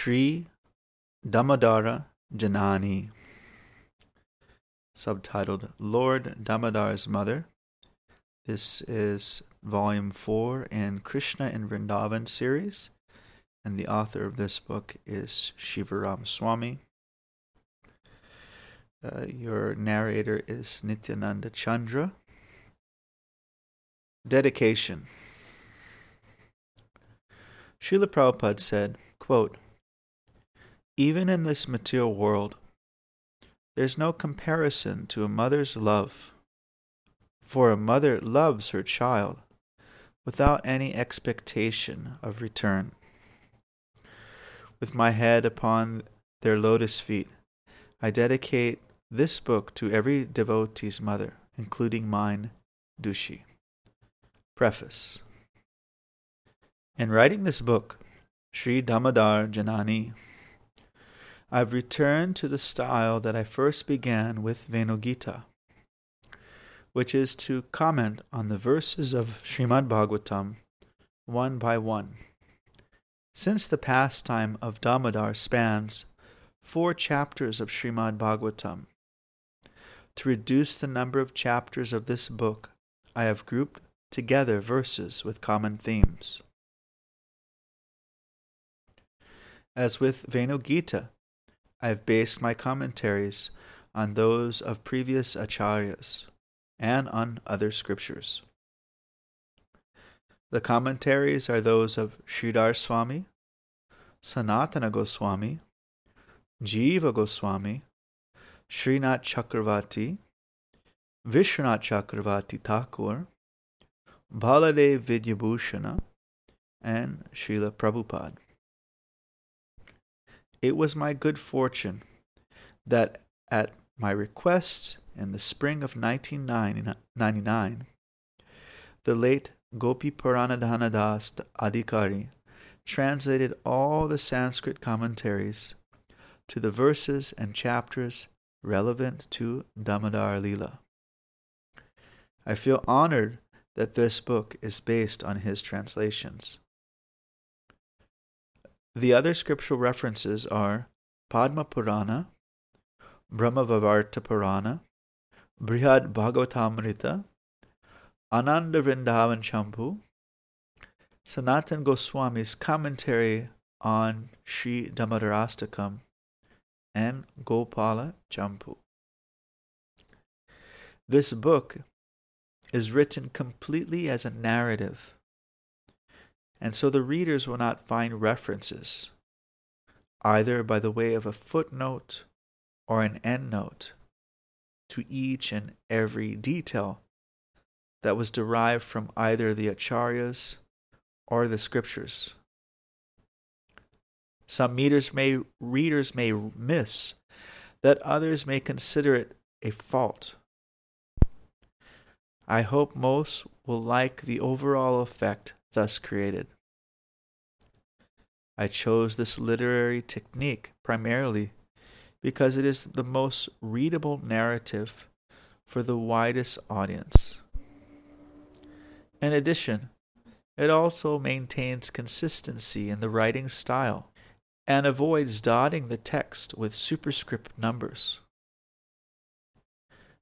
Sri Damodara Janani, subtitled Lord Damodar's Mother. This is volume 4 in Krishna and Vrindavan series, and the author of this book is Shivaram Swami. Uh, your narrator is Nityananda Chandra. Dedication Srila Prabhupada said, quote, Even in this material world, there's no comparison to a mother's love, for a mother loves her child without any expectation of return. With my head upon their lotus feet, I dedicate this book to every devotee's mother, including mine, Dushi. Preface In writing this book, Sri Damodar Janani, I've returned to the style that I first began with Venugita, which is to comment on the verses of Srimad Bhagavatam one by one. Since the pastime of Damodar spans four chapters of Srimad Bhagavatam, to reduce the number of chapters of this book, I have grouped together verses with common themes. As with Venugita, I have based my commentaries on those of previous acharyas and on other scriptures. The commentaries are those of Sridhar Swami, Sanatana Goswami, Jiva Goswami, Srinath Chakravarti, Vishwanath Chakravarti Thakur, Baladev Vidyabhushana, and Srila Prabhupada. It was my good fortune that at my request in the spring of 1999, the late Gopiparanadhana Das Adhikari translated all the Sanskrit commentaries to the verses and chapters relevant to Damodar Lila. I feel honored that this book is based on his translations. The other scriptural references are Padma Purana, Brahmavaivarta Purana, Brihad Bhagavatamrita, Ananda Vrindavan Champu, Sanatan Goswami's commentary on Sri Damodarastakam, and Gopala Champu. This book is written completely as a narrative, and so the readers will not find references, either by the way of a footnote or an endnote, to each and every detail that was derived from either the acharyas or the scriptures. Some may, readers may miss that others may consider it a fault. I hope most will like the overall effect thus created. I chose this literary technique primarily because it is the most readable narrative for the widest audience. In addition, it also maintains consistency in the writing style and avoids dotting the text with superscript numbers.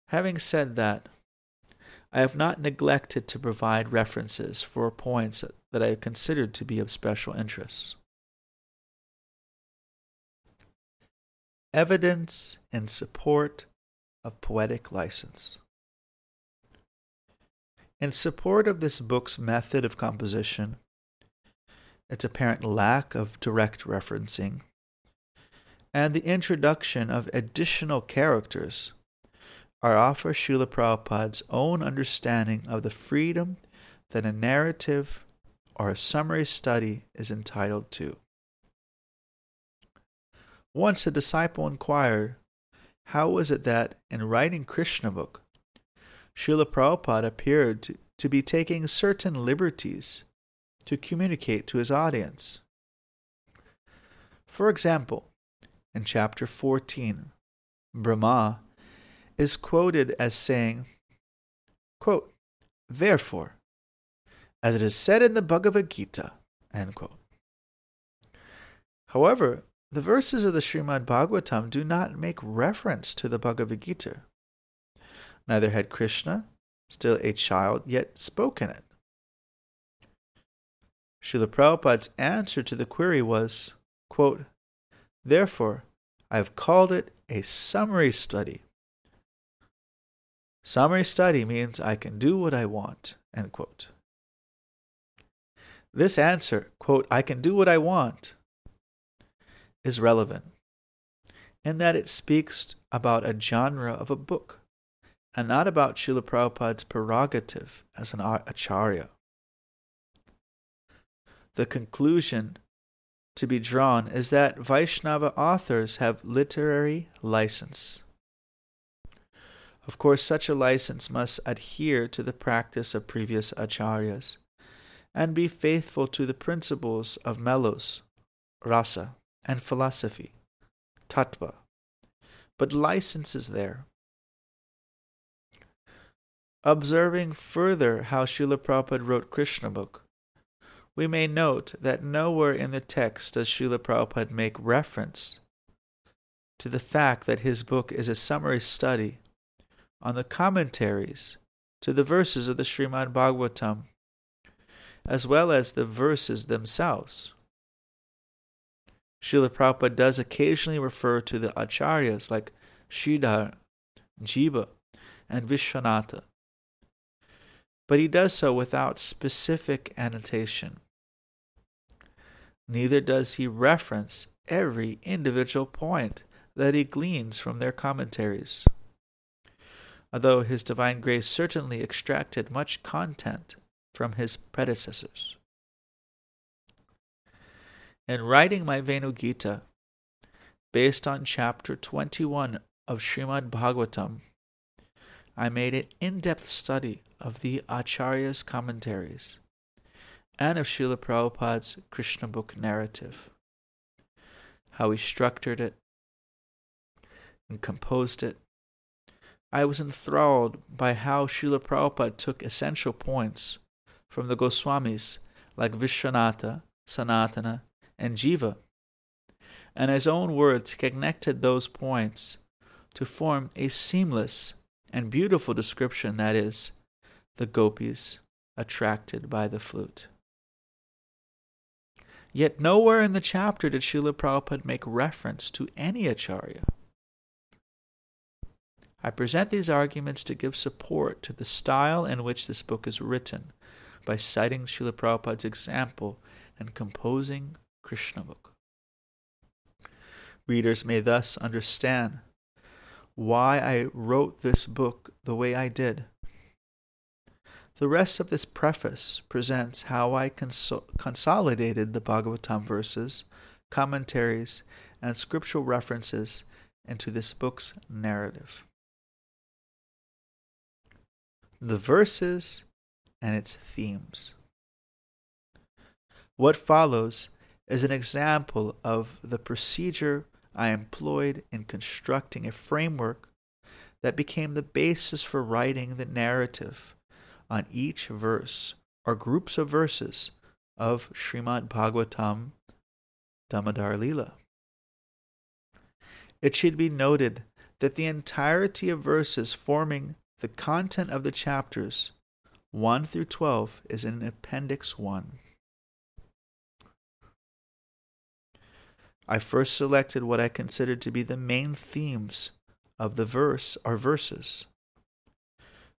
Having said that, I have not neglected to provide references for points that I have considered to be of special interest. Evidence in support of poetic license. In support of this book's method of composition, its apparent lack of direct referencing, and the introduction of additional characters are offer Srila Prabhupada's own understanding of the freedom that a narrative or a summary study is entitled to. Once a disciple inquired, how was it that, in writing Krishna book, Srila Prabhupada appeared to, to be taking certain liberties to communicate to his audience. For example, in chapter 14, Brahma is quoted as saying, quote, Therefore, as it is said in the Bhagavad Gita. However, the verses of the Srimad Bhagavatam do not make reference to the Bhagavad Gita. Neither had Krishna, still a child, yet spoken it. Srila Prabhupada's answer to the query was, quote, Therefore, I have called it a summary study. Summary study means I can do what I want. End quote. This answer, quote, I can do what I want, is relevant in that it speaks about a genre of a book and not about Srila Prabhupada's prerogative as an acharya. The conclusion to be drawn is that Vaishnava authors have literary license. Of course, such a license must adhere to the practice of previous acharyas and be faithful to the principles of mellows, rasa, and philosophy, tattva. But license is there. Observing further how Srila Prabhupada wrote Krishna book, we may note that nowhere in the text does Srila Prabhupada make reference to the fact that his book is a summary study on the commentaries to the verses of the Srimad Bhagavatam, as well as the verses themselves. Srila Prabhupada does occasionally refer to the acharyas like Sridhar, Jiva, and Vishwanatha, but he does so without specific annotation. Neither does he reference every individual point that he gleans from their commentaries although his divine grace certainly extracted much content from his predecessors. In writing my Venu Gita, based on chapter 21 of Srimad Bhagavatam, I made an in depth study of the Acharya's commentaries and of Srila Prabhupada's Krishna book narrative, how he structured it and composed it, I was enthralled by how Srila Prabhupada took essential points from the Goswamis like Vishwanatha, Sanatana, and Jiva, and his own words connected those points to form a seamless and beautiful description that is, the gopis attracted by the flute. Yet nowhere in the chapter did Srila Prabhupada make reference to any acharya. I present these arguments to give support to the style in which this book is written by citing Srila Prabhupada's example and composing Krishna book. Readers may thus understand why I wrote this book the way I did. The rest of this preface presents how I cons- consolidated the Bhagavatam verses, commentaries, and scriptural references into this book's narrative the verses, and its themes. What follows is an example of the procedure I employed in constructing a framework that became the basis for writing the narrative on each verse or groups of verses of Srimad Bhagavatam Damodar Lila. It should be noted that the entirety of verses forming the content of the chapters 1 through 12 is in Appendix 1. I first selected what I considered to be the main themes of the verse or verses.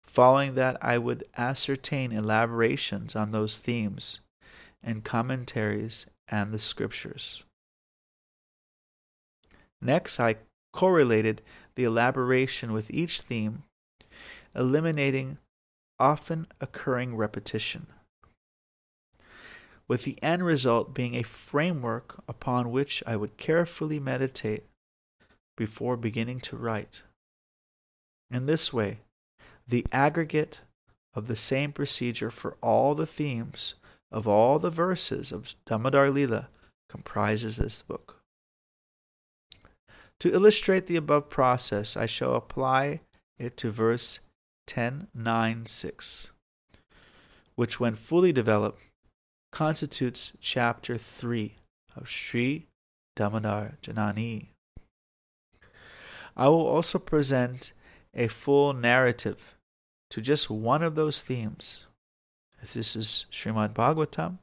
Following that, I would ascertain elaborations on those themes and commentaries and the scriptures. Next, I correlated the elaboration with each theme eliminating often occurring repetition, with the end result being a framework upon which I would carefully meditate before beginning to write. In this way, the aggregate of the same procedure for all the themes of all the verses of Damodar Lila comprises this book. To illustrate the above process, I shall apply it to verse 1096, which, when fully developed, constitutes chapter 3 of Sri Damodar Janani. I will also present a full narrative to just one of those themes. This is Srimad Bhagavatam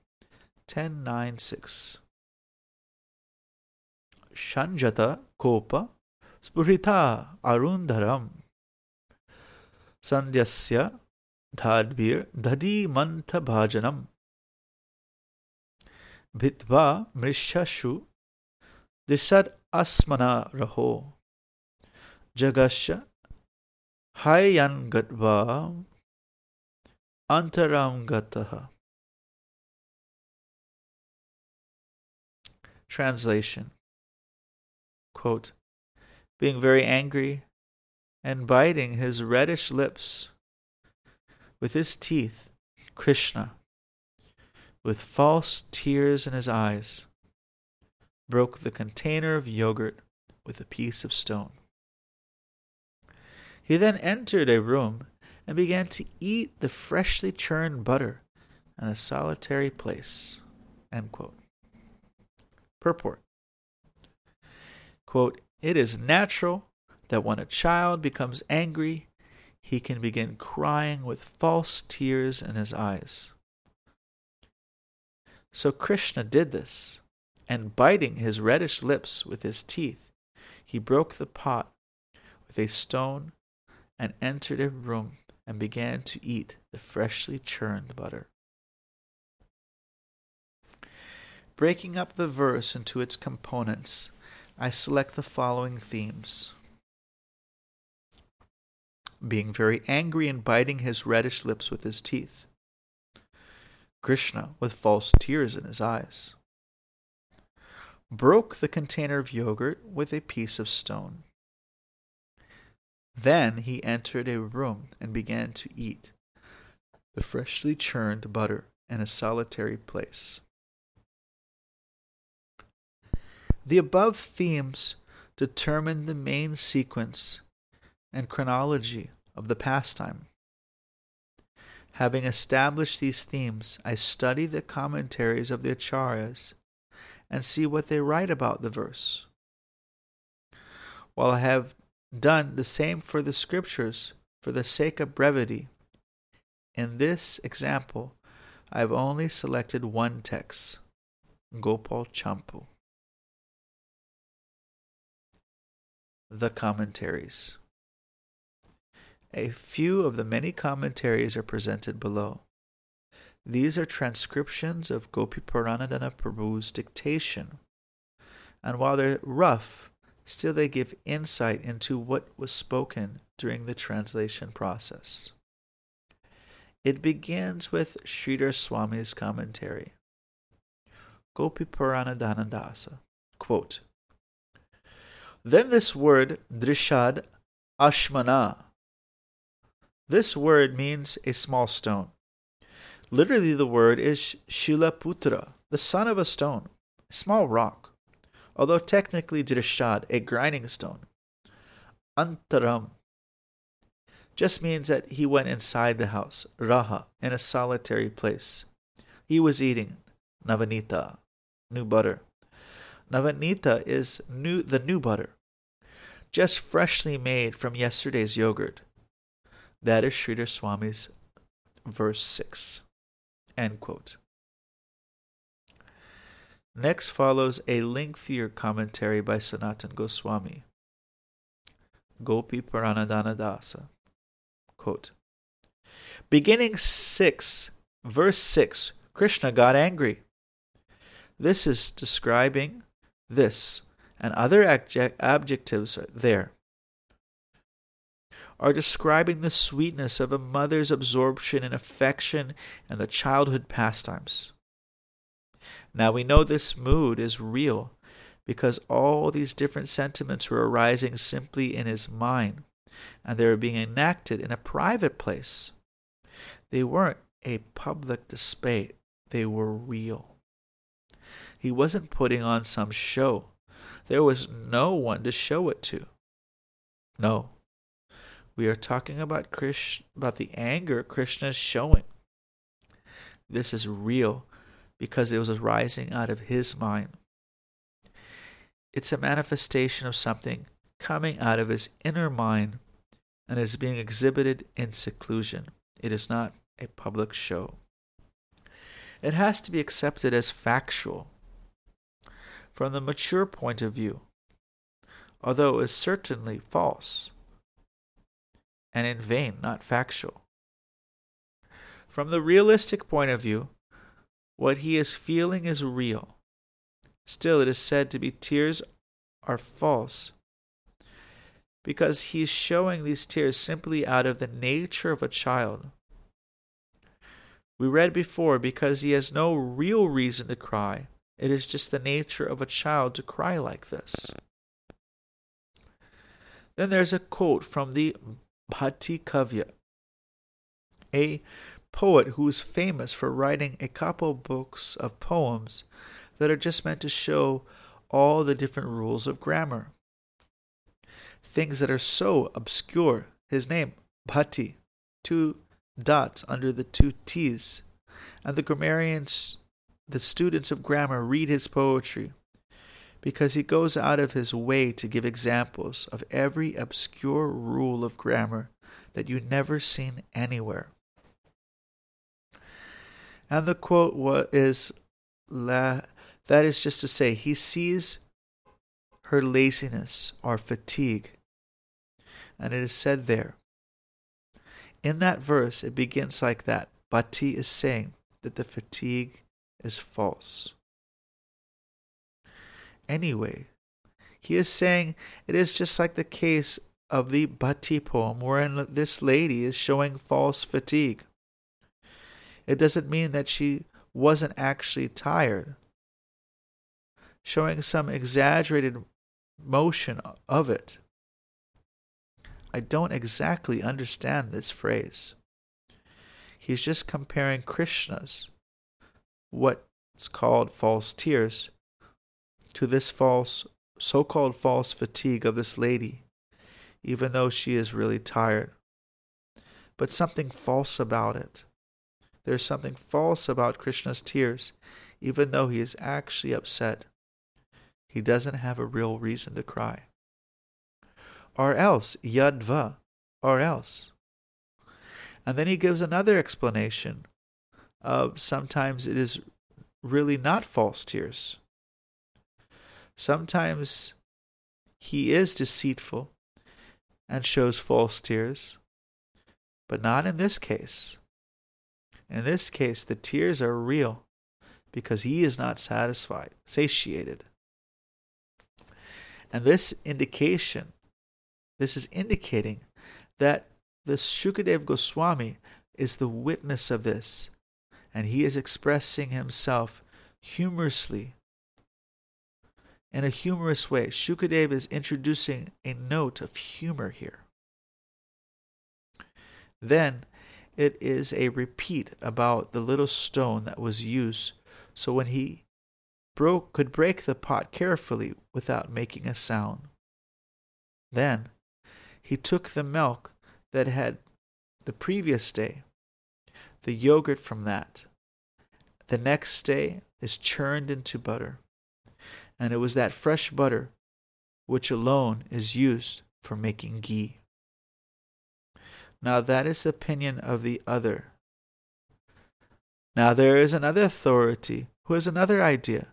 10.9.6. Shanjata Kopa Spurita Arundharam संध्यस्य धाद्भिर धदी मंथ भाजनम भित्वा मृषशु दिशद अस्मना रहो जगश हायन गत्वा अंतराम गतः Translation. Quote Being very angry, and biting his reddish lips with his teeth, Krishna, with false tears in his eyes, broke the container of yogurt with a piece of stone. He then entered a room and began to eat the freshly churned butter in a solitary place. Purport Quote, It is natural that when a child becomes angry, he can begin crying with false tears in his eyes. So Krishna did this, and biting his reddish lips with his teeth, he broke the pot with a stone and entered a room and began to eat the freshly churned butter. Breaking up the verse into its components, I select the following themes being very angry and biting his reddish lips with his teeth. Krishna with false tears in his eyes. Broke the container of yogurt with a piece of stone. Then he entered a room and began to eat the freshly churned butter in a solitary place. The above themes determine the main sequence and chronology of the pastime. Having established these themes, I study the commentaries of the Acharyas and see what they write about the verse. While I have done the same for the scriptures for the sake of brevity. In this example, I have only selected one text, Gopal Champu. The commentaries. A few of the many commentaries are presented below. These are transcriptions of Gopiparanadhana Prabhu's dictation, and while they're rough, still they give insight into what was spoken during the translation process. It begins with Sridhar Swami's commentary. Gopi Purana Dhanandasa. Quote, then this word, drishad ashmana. This word means a small stone. Literally, the word is Shilaputra, the son of a stone, a small rock although technically drishad, a grinding stone. Antaram just means that he went inside the house, raha, in a solitary place. He was eating navanita, new butter. Navanita is new, the new butter, just freshly made from yesterday's yogurt. That is Sridhar Swami's verse 6. End quote. Next follows a lengthier commentary by Sanatan Goswami. Gopiparanadhana Dasa. Quote, Beginning 6, verse 6, Krishna got angry. This is describing this, and other adjectives there are describing the sweetness of a mother's absorption and affection and the childhood pastimes. Now we know this mood is real because all these different sentiments were arising simply in his mind and they were being enacted in a private place. They weren't a public display, they were real. He wasn't putting on some show. There was no one to show it to. No. We are talking about Krish, about the anger Krishna is showing. This is real because it was rising out of his mind. It's a manifestation of something coming out of his inner mind and is being exhibited in seclusion. It is not a public show. It has to be accepted as factual. From the mature point of view, although it is certainly false and in vain, not factual. From the realistic point of view, what he is feeling is real. Still, it is said to be tears are false because he's showing these tears simply out of the nature of a child. We read before, because he has no real reason to cry, it is just the nature of a child to cry like this. Then there's a quote from the Bhatti Kavya, a poet who is famous for writing a couple books of poems that are just meant to show all the different rules of grammar things that are so obscure. His name, Bhatti, two dots under the two T's. And the grammarians, the students of grammar, read his poetry because he goes out of his way to give examples of every obscure rule of grammar that you never seen anywhere. And the quote is La, that is just to say, he sees her laziness or fatigue and it is said there. In that verse, it begins like that. Bhatti is saying that the fatigue is false. Anyway, he is saying it is just like the case of the Bhatti poem, wherein this lady is showing false fatigue. It doesn't mean that she wasn't actually tired, showing some exaggerated motion of it. I don't exactly understand this phrase. He's just comparing Krishna's, what's called false tears, to this false, so called false fatigue of this lady, even though she is really tired. But something false about it. There's something false about Krishna's tears, even though he is actually upset. He doesn't have a real reason to cry or else, yadva, or else. And then he gives another explanation of sometimes it is really not false tears. Sometimes he is deceitful and shows false tears, but not in this case. In this case, the tears are real because he is not satisfied, satiated. And this indication this is indicating that the Shukadev Goswami is the witness of this, and he is expressing himself humorously. In a humorous way, Shukadev is introducing a note of humor here. Then it is a repeat about the little stone that was used so when he broke could break the pot carefully without making a sound. Then he took the milk that had the previous day, the yogurt from that. The next day is churned into butter. And it was that fresh butter which alone is used for making ghee. Now that is the opinion of the other. Now there is another authority who has another idea.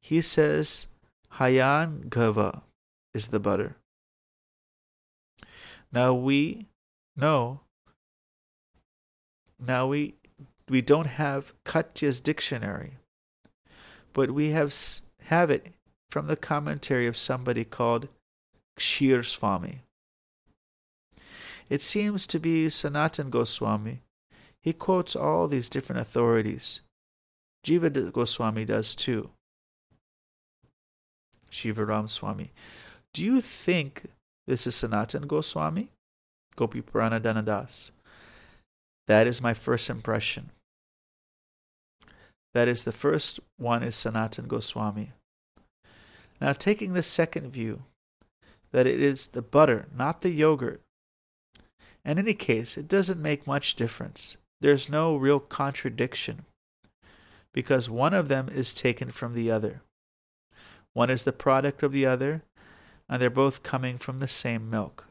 He says Hayan Gava is the butter. Now we know. Now we we don't have Katya's dictionary, but we have have it from the commentary of somebody called Kshir Swami. It seems to be Sanatan Goswami. He quotes all these different authorities. Jiva Goswami does too. Shiva Ram Swami. Do you think this is Sanatan Goswami, Gopi Purana. That is my first impression. That is the first one is Sanatan Goswami. Now, taking the second view, that it is the butter, not the yogurt. In any case, it doesn't make much difference. There's no real contradiction because one of them is taken from the other. One is the product of the other, and they're both coming from the same milk.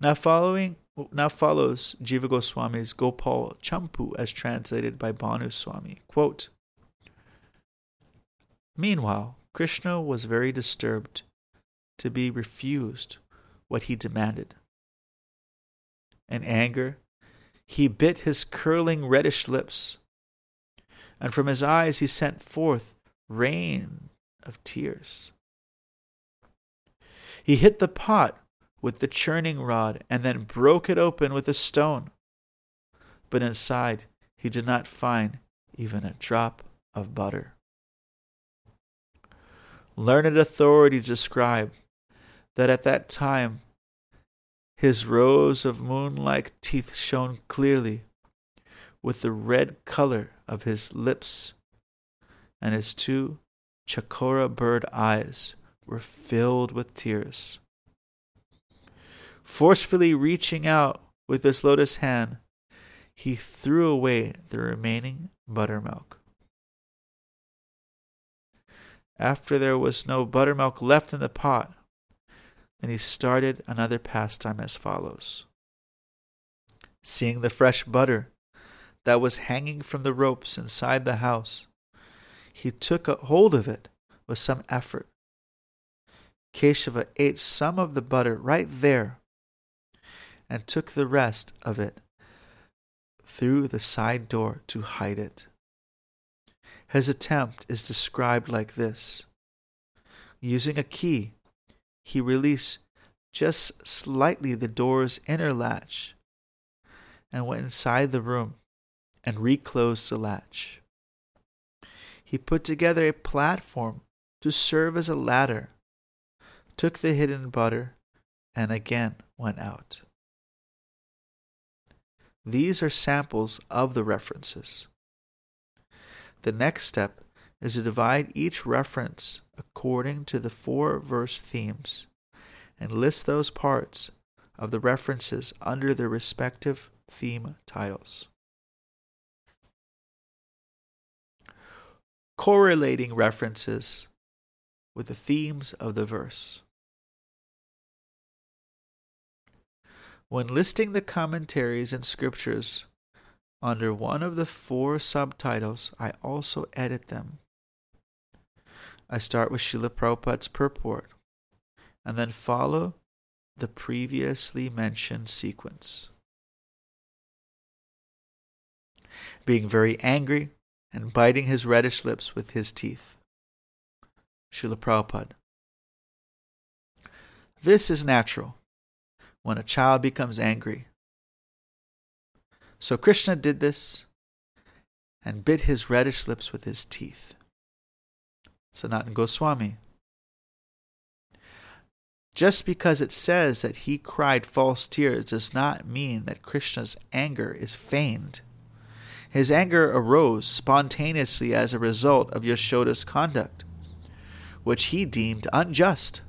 Now following now follows Jiva Goswami's Gopal Champu as translated by Bhanu Swami. Quote, Meanwhile, Krishna was very disturbed to be refused what he demanded. In anger, he bit his curling reddish lips, and from his eyes he sent forth rain of tears. He hit the pot with the churning rod and then broke it open with a stone. But inside he did not find even a drop of butter. Learned authorities describe that at that time his rows of moon like teeth shone clearly with the red color of his lips, and his two chakora bird eyes were filled with tears. Forcefully reaching out with his lotus hand, he threw away the remaining buttermilk. After there was no buttermilk left in the pot, then he started another pastime as follows. Seeing the fresh butter that was hanging from the ropes inside the house, he took hold of it with some effort. Keshava ate some of the butter right there and took the rest of it through the side door to hide it. His attempt is described like this Using a key, he released just slightly the door's inner latch and went inside the room and reclosed the latch. He put together a platform to serve as a ladder, took the hidden butter, and again went out. These are samples of the references. The next step is to divide each reference according to the four verse themes and list those parts of the references under their respective theme titles. Correlating references with the themes of the verse. When listing the commentaries and scriptures under one of the four subtitles, I also edit them. I start with Srila Prabhupada's purport and then follow the previously mentioned sequence. Being very angry and biting his reddish lips with his teeth. Srila Prabhupada. This is natural when a child becomes angry. So Krishna did this and bit his reddish lips with his teeth. Sanatan Goswami. Just because it says that he cried false tears does not mean that Krishna's anger is feigned. His anger arose spontaneously as a result of Yashoda's conduct, which he deemed unjust.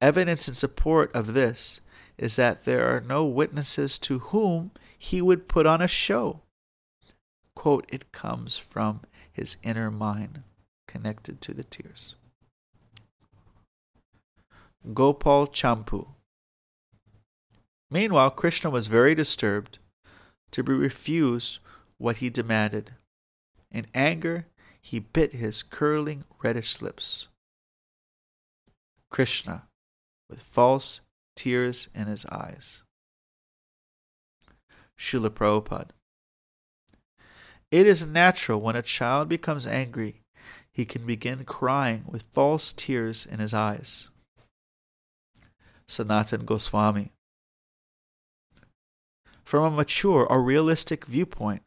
Evidence in support of this is that there are no witnesses to whom he would put on a show. Quote, it comes from his inner mind connected to the tears. Gopal Champu. Meanwhile, Krishna was very disturbed to be refused what he demanded. In anger, he bit his curling reddish lips. Krishna with false tears in his eyes. Srila Prabhupada. It is natural when a child becomes angry, he can begin crying with false tears in his eyes. Sanatan Goswami. From a mature or realistic viewpoint,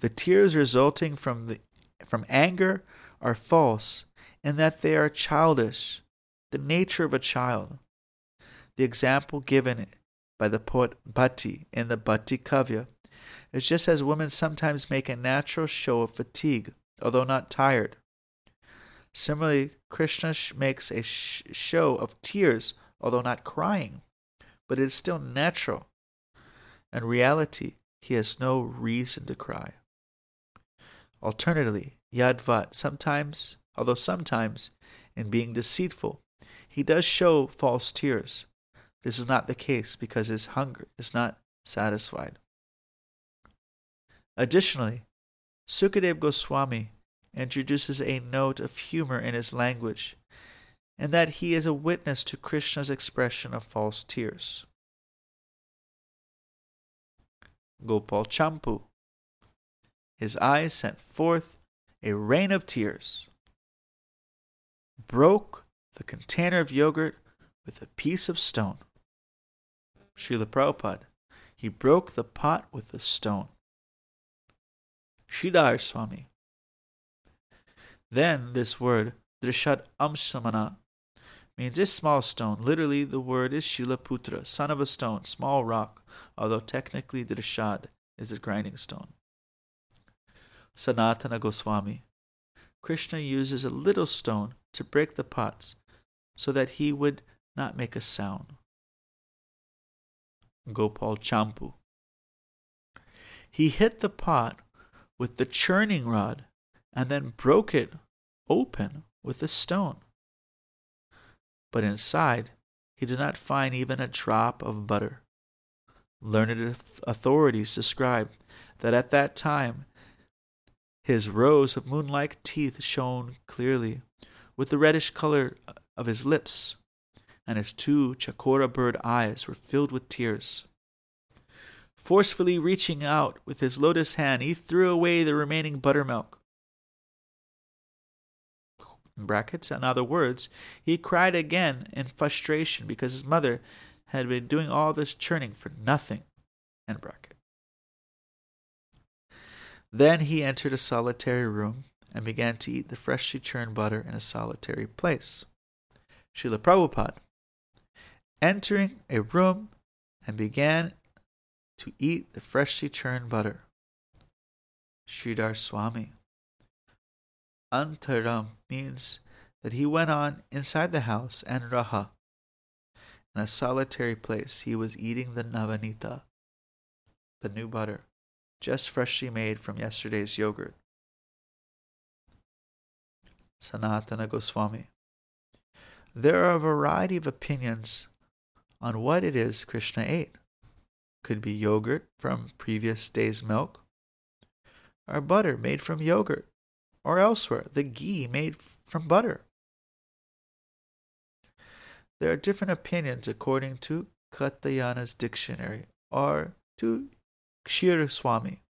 the tears resulting from, the, from anger are false in that they are childish, the nature of a child. The example given by the poet Bhatti in the Bhatti Kavya is just as women sometimes make a natural show of fatigue, although not tired. Similarly, Krishna makes a sh- show of tears, although not crying, but it is still natural. In reality, he has no reason to cry. Alternatively, Yadvat sometimes, although sometimes, in being deceitful, he does show false tears. This is not the case because his hunger is not satisfied. Additionally, Sukadev Goswami introduces a note of humor in his language, and that he is a witness to Krishna's expression of false tears. Gopal Champu. His eyes sent forth a rain of tears, broke the container of yogurt with a piece of stone. Srila Prabhupada. He broke the pot with a stone. Sridhar Swami. Then this word, Drishat Ashmana, means a small stone. Literally, the word is Shilaputra, son of a stone, small rock, although technically Drishad is a grinding stone. Sanatana Goswami. Krishna uses a little stone to break the pots so that he would not make a sound. Gopal Champu. He hit the pot with the churning rod and then broke it open with a stone. But inside, he did not find even a drop of butter. Learned authorities describe that at that time his rows of moon-like teeth shone clearly, with the reddish color of his lips, and his two chakora bird eyes were filled with tears. Forcefully reaching out with his lotus hand, he threw away the remaining buttermilk. In brackets, in other words, he cried again in frustration because his mother had been doing all this churning for nothing. Bracket. Then he entered a solitary room and began to eat the freshly churned butter in a solitary place. Srila Prabhupada, entering a room and began to eat the freshly churned butter. Sridhar Swami. Antaram means that he went on inside the house and Raha. In a solitary place, he was eating the Navanita, the new butter, just freshly made from yesterday's yogurt. Sanatana Goswami. There are a variety of opinions on what it is Krishna ate. Could be yogurt from previous day's milk, or butter made from yogurt, or elsewhere, the ghee made from butter. There are different opinions according to Katyayana's dictionary or to Kshir Swami.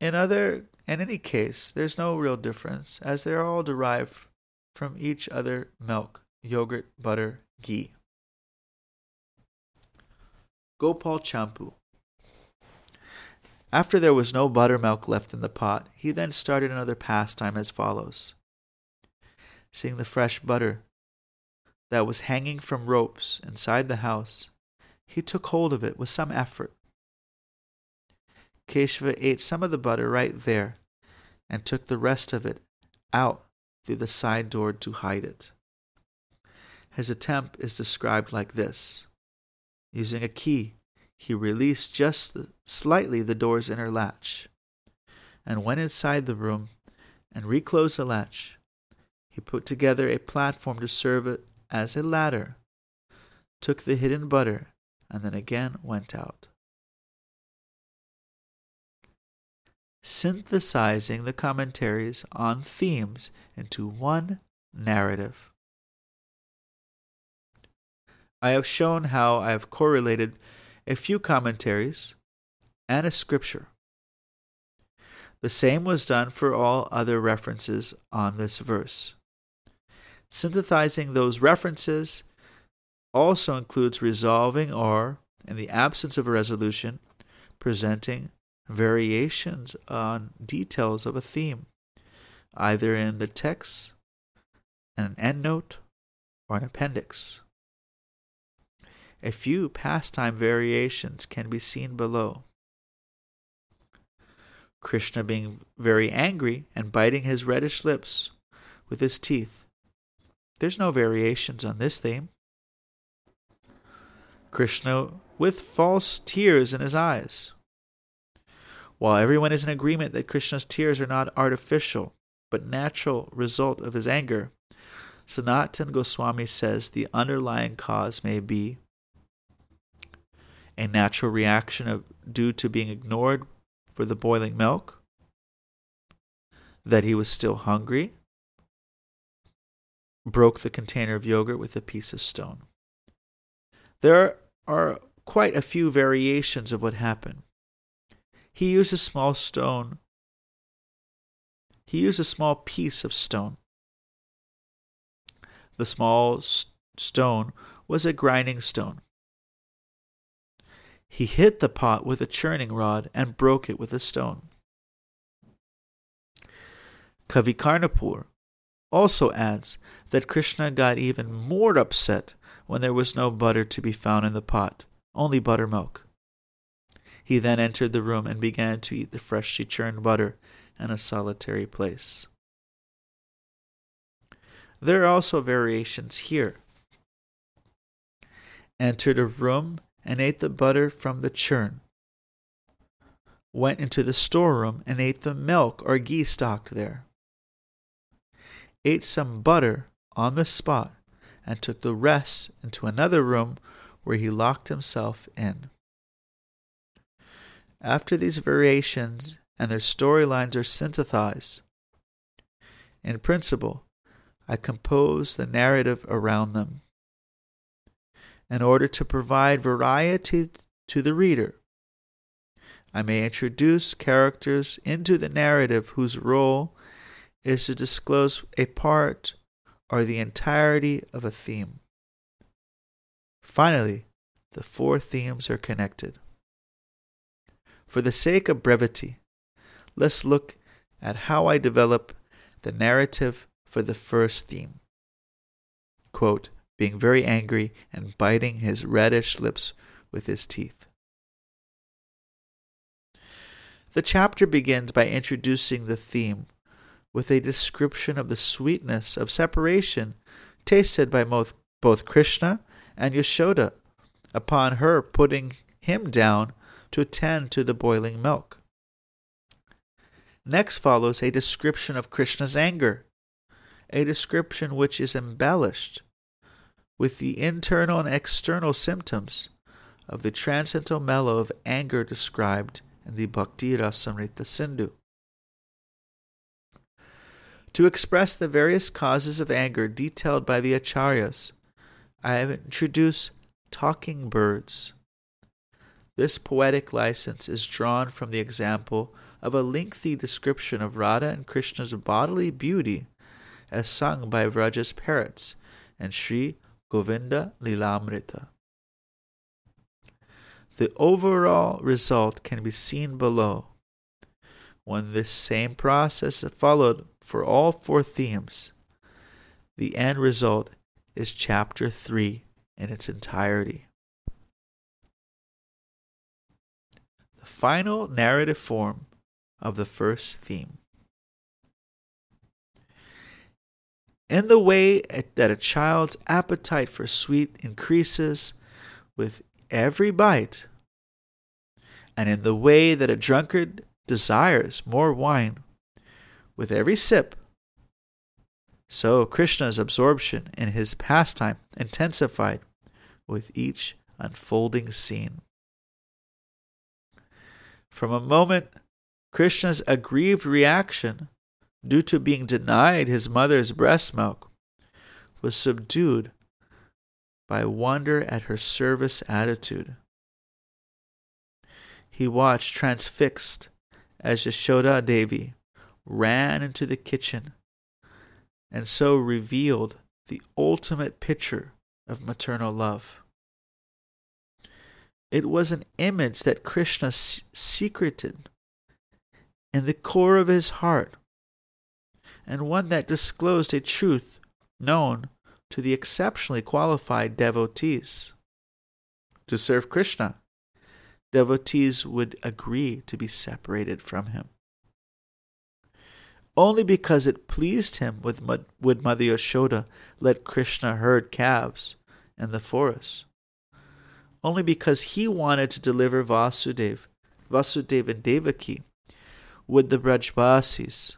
In other in any case, there's no real difference, as they are all derived from each other milk, yogurt, butter, ghee. Gopal Champu. After there was no buttermilk left in the pot, he then started another pastime as follows. Seeing the fresh butter that was hanging from ropes inside the house, he took hold of it with some effort. Keshava ate some of the butter right there and took the rest of it out through the side door to hide it. His attempt is described like this Using a key, he released just slightly the door's inner latch, and went inside the room and reclosed the latch. He put together a platform to serve as a ladder, took the hidden butter, and then again went out. synthesizing the commentaries on themes into one narrative. I have shown how I have correlated a few commentaries and a scripture. The same was done for all other references on this verse. Synthesizing those references also includes resolving or, in the absence of a resolution, presenting variations on details of a theme, either in the text, an endnote, or an appendix. A few pastime variations can be seen below. Krishna being very angry and biting his reddish lips with his teeth. There's no variations on this theme. Krishna with false tears in his eyes While everyone is in agreement that Krishna's tears are not artificial, but natural result of his anger, Sanatan Goswami says the underlying cause may be a natural reaction of, due to being ignored for the boiling milk, that he was still hungry, broke the container of yogurt with a piece of stone. There are quite a few variations of what happened. He used a small stone. He used a small piece of stone. The small st- stone was a grinding stone. He hit the pot with a churning rod and broke it with a stone. Kavi Karnapur also adds that Krishna got even more upset when there was no butter to be found in the pot, only buttermilk. He then entered the room and began to eat the freshly churned butter in a solitary place. There are also variations here. Entered a room and ate the butter from the churn. Went into the storeroom and ate the milk or ghee stocked there. Ate some butter on the spot and took the rest into another room where he locked himself in. After these variations and their storylines are synthesized, in principle, I compose the narrative around them in order to provide variety to the reader. I may introduce characters into the narrative whose role is to disclose a part or the entirety of a theme. Finally, the four themes are connected. For the sake of brevity, let's look at how I develop the narrative for the first theme. Quote, being very angry and biting his reddish lips with his teeth. The chapter begins by introducing the theme with a description of the sweetness of separation tasted by both, both Krishna and Yashoda upon her putting him down to attend to the boiling milk. Next follows a description of Krishna's anger, a description which is embellished with the internal and external symptoms of the transcendental mellow of anger described in the Bhakti Rasamrita Sindhu. To express the various causes of anger detailed by the Acharyas, I have introduced talking birds. This poetic license is drawn from the example of a lengthy description of Radha and Krishna's bodily beauty as sung by Vraja's parrots and Sri Govinda Lilamrita. The overall result can be seen below. When this same process is followed for all four themes, the end result is chapter 3 in its entirety. The final narrative form of the first theme. In the way that a child's appetite for sweet increases with every bite, and in the way that a drunkard desires more wine with every sip, so Krishna's absorption in his pastime intensified with each unfolding scene. From a moment, Krishna's aggrieved reaction due to being denied his mother's breast milk, was subdued by wonder at her service attitude. He watched transfixed as Yashoda Devi ran into the kitchen and so revealed the ultimate picture of maternal love. It was an image that Krishna secreted in the core of his heart and one that disclosed a truth known to the exceptionally qualified devotees. To serve Krishna, devotees would agree to be separated from him. Only because it pleased him would, Mother Yashoda let Krishna herd calves in the forest. Only because he wanted to deliver Vasudev, Vasudeva and Devaki would the Brajbasis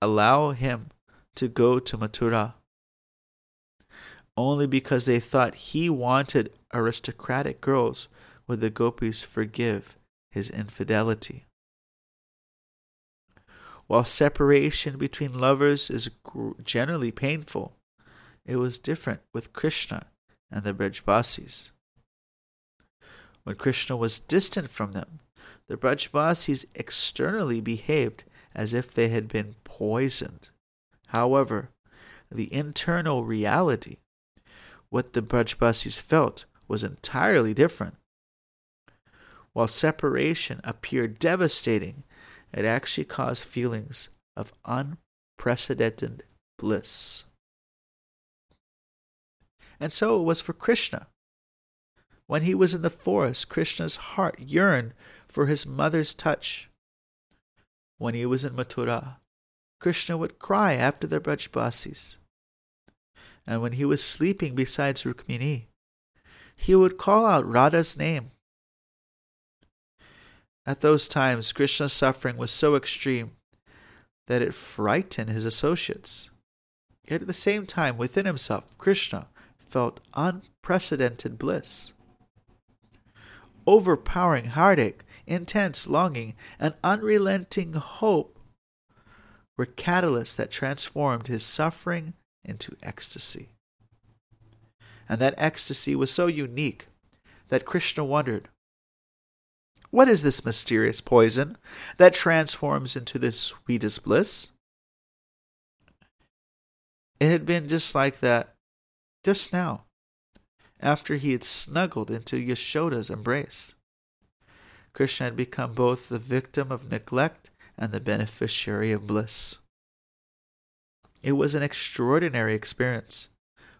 allow him to go to Mathura only because they thought he wanted aristocratic girls would the gopis forgive his infidelity. While separation between lovers is generally painful, it was different with Krishna and the Brajbasis. When Krishna was distant from them, the Brajbasis externally behaved as if they had been poisoned. However, the internal reality what the Brajbasis felt was entirely different. While separation appeared devastating, it actually caused feelings of unprecedented bliss. And so it was for Krishna. When he was in the forest, Krishna's heart yearned for his mother's touch. When he was in Mathura, Krishna would cry after the Brajbasis and when he was sleeping beside Rukmini, he would call out Radha's name. At those times, Krishna's suffering was so extreme that it frightened his associates. Yet at the same time, within himself, Krishna felt unprecedented bliss. Overpowering heartache, intense longing, and unrelenting hope were catalysts that transformed his suffering into ecstasy. And that ecstasy was so unique that Krishna wondered what is this mysterious poison that transforms into this sweetest bliss? It had been just like that just now, after he had snuggled into Yashoda's embrace. Krishna had become both the victim of neglect and the beneficiary of bliss. It was an extraordinary experience,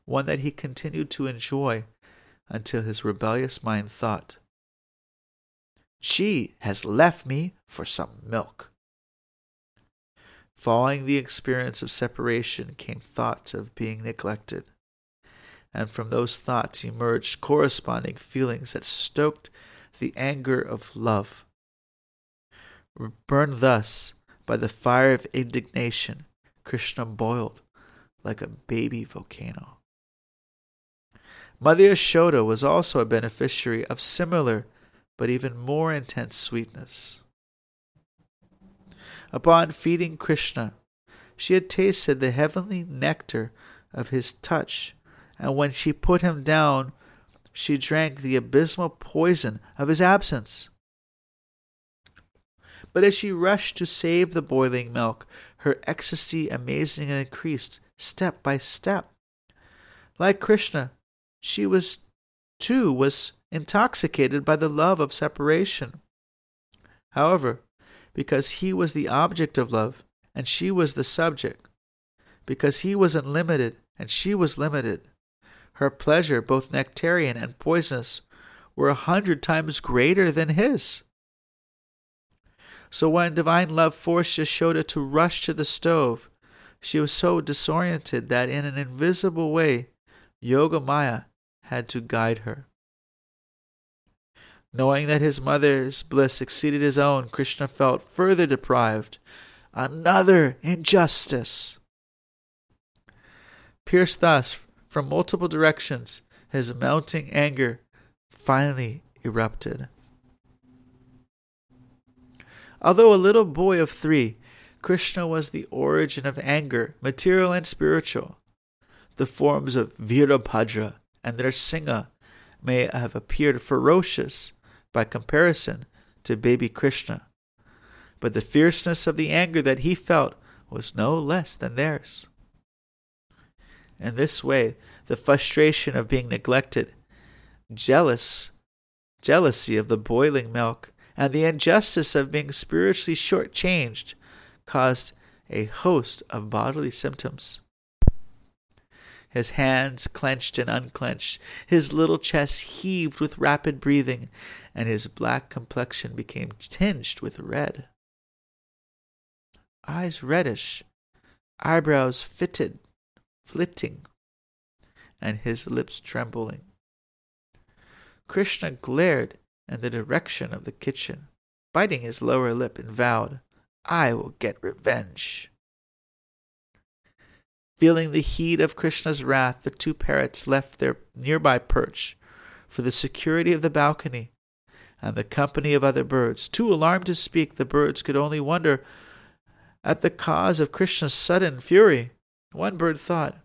one that he continued to enjoy until his rebellious mind thought, She has left me for some milk. Following the experience of separation came thoughts of being neglected, and from those thoughts emerged corresponding feelings that stoked the anger of love. Burned thus by the fire of indignation, Krishna boiled like a baby volcano. Mother Yashoda was also a beneficiary of similar but even more intense sweetness. Upon feeding Krishna, she had tasted the heavenly nectar of his touch, and when she put him down, she drank the abysmal poison of his absence. But as she rushed to save the boiling milk, her ecstasy amazingly increased step by step. Like Krishna, she was too was intoxicated by the love of separation. However, because he was the object of love and she was the subject, because he was unlimited and she was limited, her pleasure, both nectarian and poisonous, were a hundred times greater than his. So when divine love forced Yashoda to rush to the stove, she was so disoriented that in an invisible way, Yogamaya had to guide her. Knowing that his mother's bliss exceeded his own, Krishna felt further deprived. Another injustice! Pierced thus from multiple directions, his mounting anger finally erupted. Although a little boy of three, Krishna was the origin of anger, material and spiritual. The forms of Virabhadra and their Nrsimha may have appeared ferocious by comparison to baby Krishna, but the fierceness of the anger that he felt was no less than theirs. In this way, the frustration of being neglected, jealous, jealousy of the boiling milk, and the injustice of being spiritually shortchanged caused a host of bodily symptoms. His hands clenched and unclenched, his little chest heaved with rapid breathing, and his black complexion became tinged with red. Eyes reddish, eyebrows fitted, flitting, and his lips trembling. Krishna glared in the direction of the kitchen, biting his lower lip, and vowed, I will get revenge. Feeling the heat of Krishna's wrath, the two parrots left their nearby perch for the security of the balcony and the company of other birds. Too alarmed to speak, the birds could only wonder at the cause of Krishna's sudden fury. One bird thought,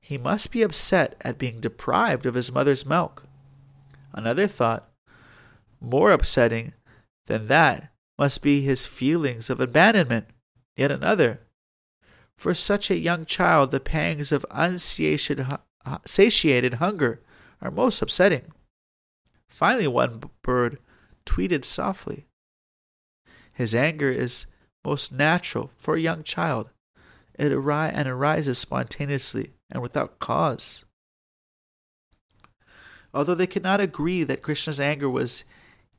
He must be upset at being deprived of his mother's milk. Another thought, More upsetting than that must be his feelings of abandonment. Yet another, For such a young child, the pangs of unsatiated hunger are most upsetting. Finally, one bird tweeted softly, His anger is most natural for a young child. It ari- and arises spontaneously and without cause. Although they could not agree that Krishna's anger was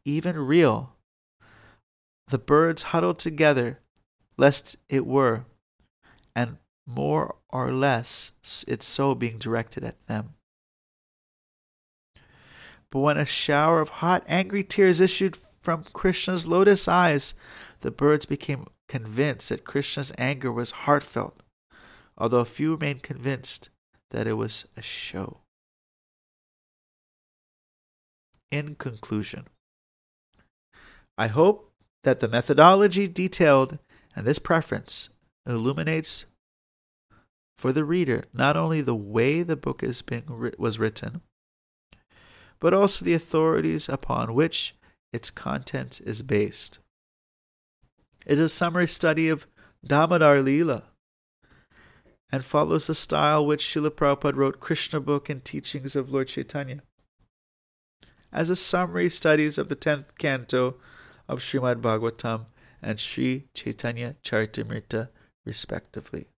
even real, the birds huddled together lest it were, and more or less its so being directed at them. But when a shower of hot, angry tears issued from Krishna's lotus eyes, the birds became convinced that Krishna's anger was heartfelt, although few remained convinced that it was a show. In conclusion, I hope that the methodology detailed and this preference illuminates for the reader not only the way the book is being was written, but also the authorities upon which its content is based. Is a summary study of Damodar Leela and follows the style which Srila Prabhupada wrote Krishna book and teachings of Lord Chaitanya. As a summary studies of the tenth canto of Srimad Bhagavatam and Sri Chaitanya Charitamrita, respectively.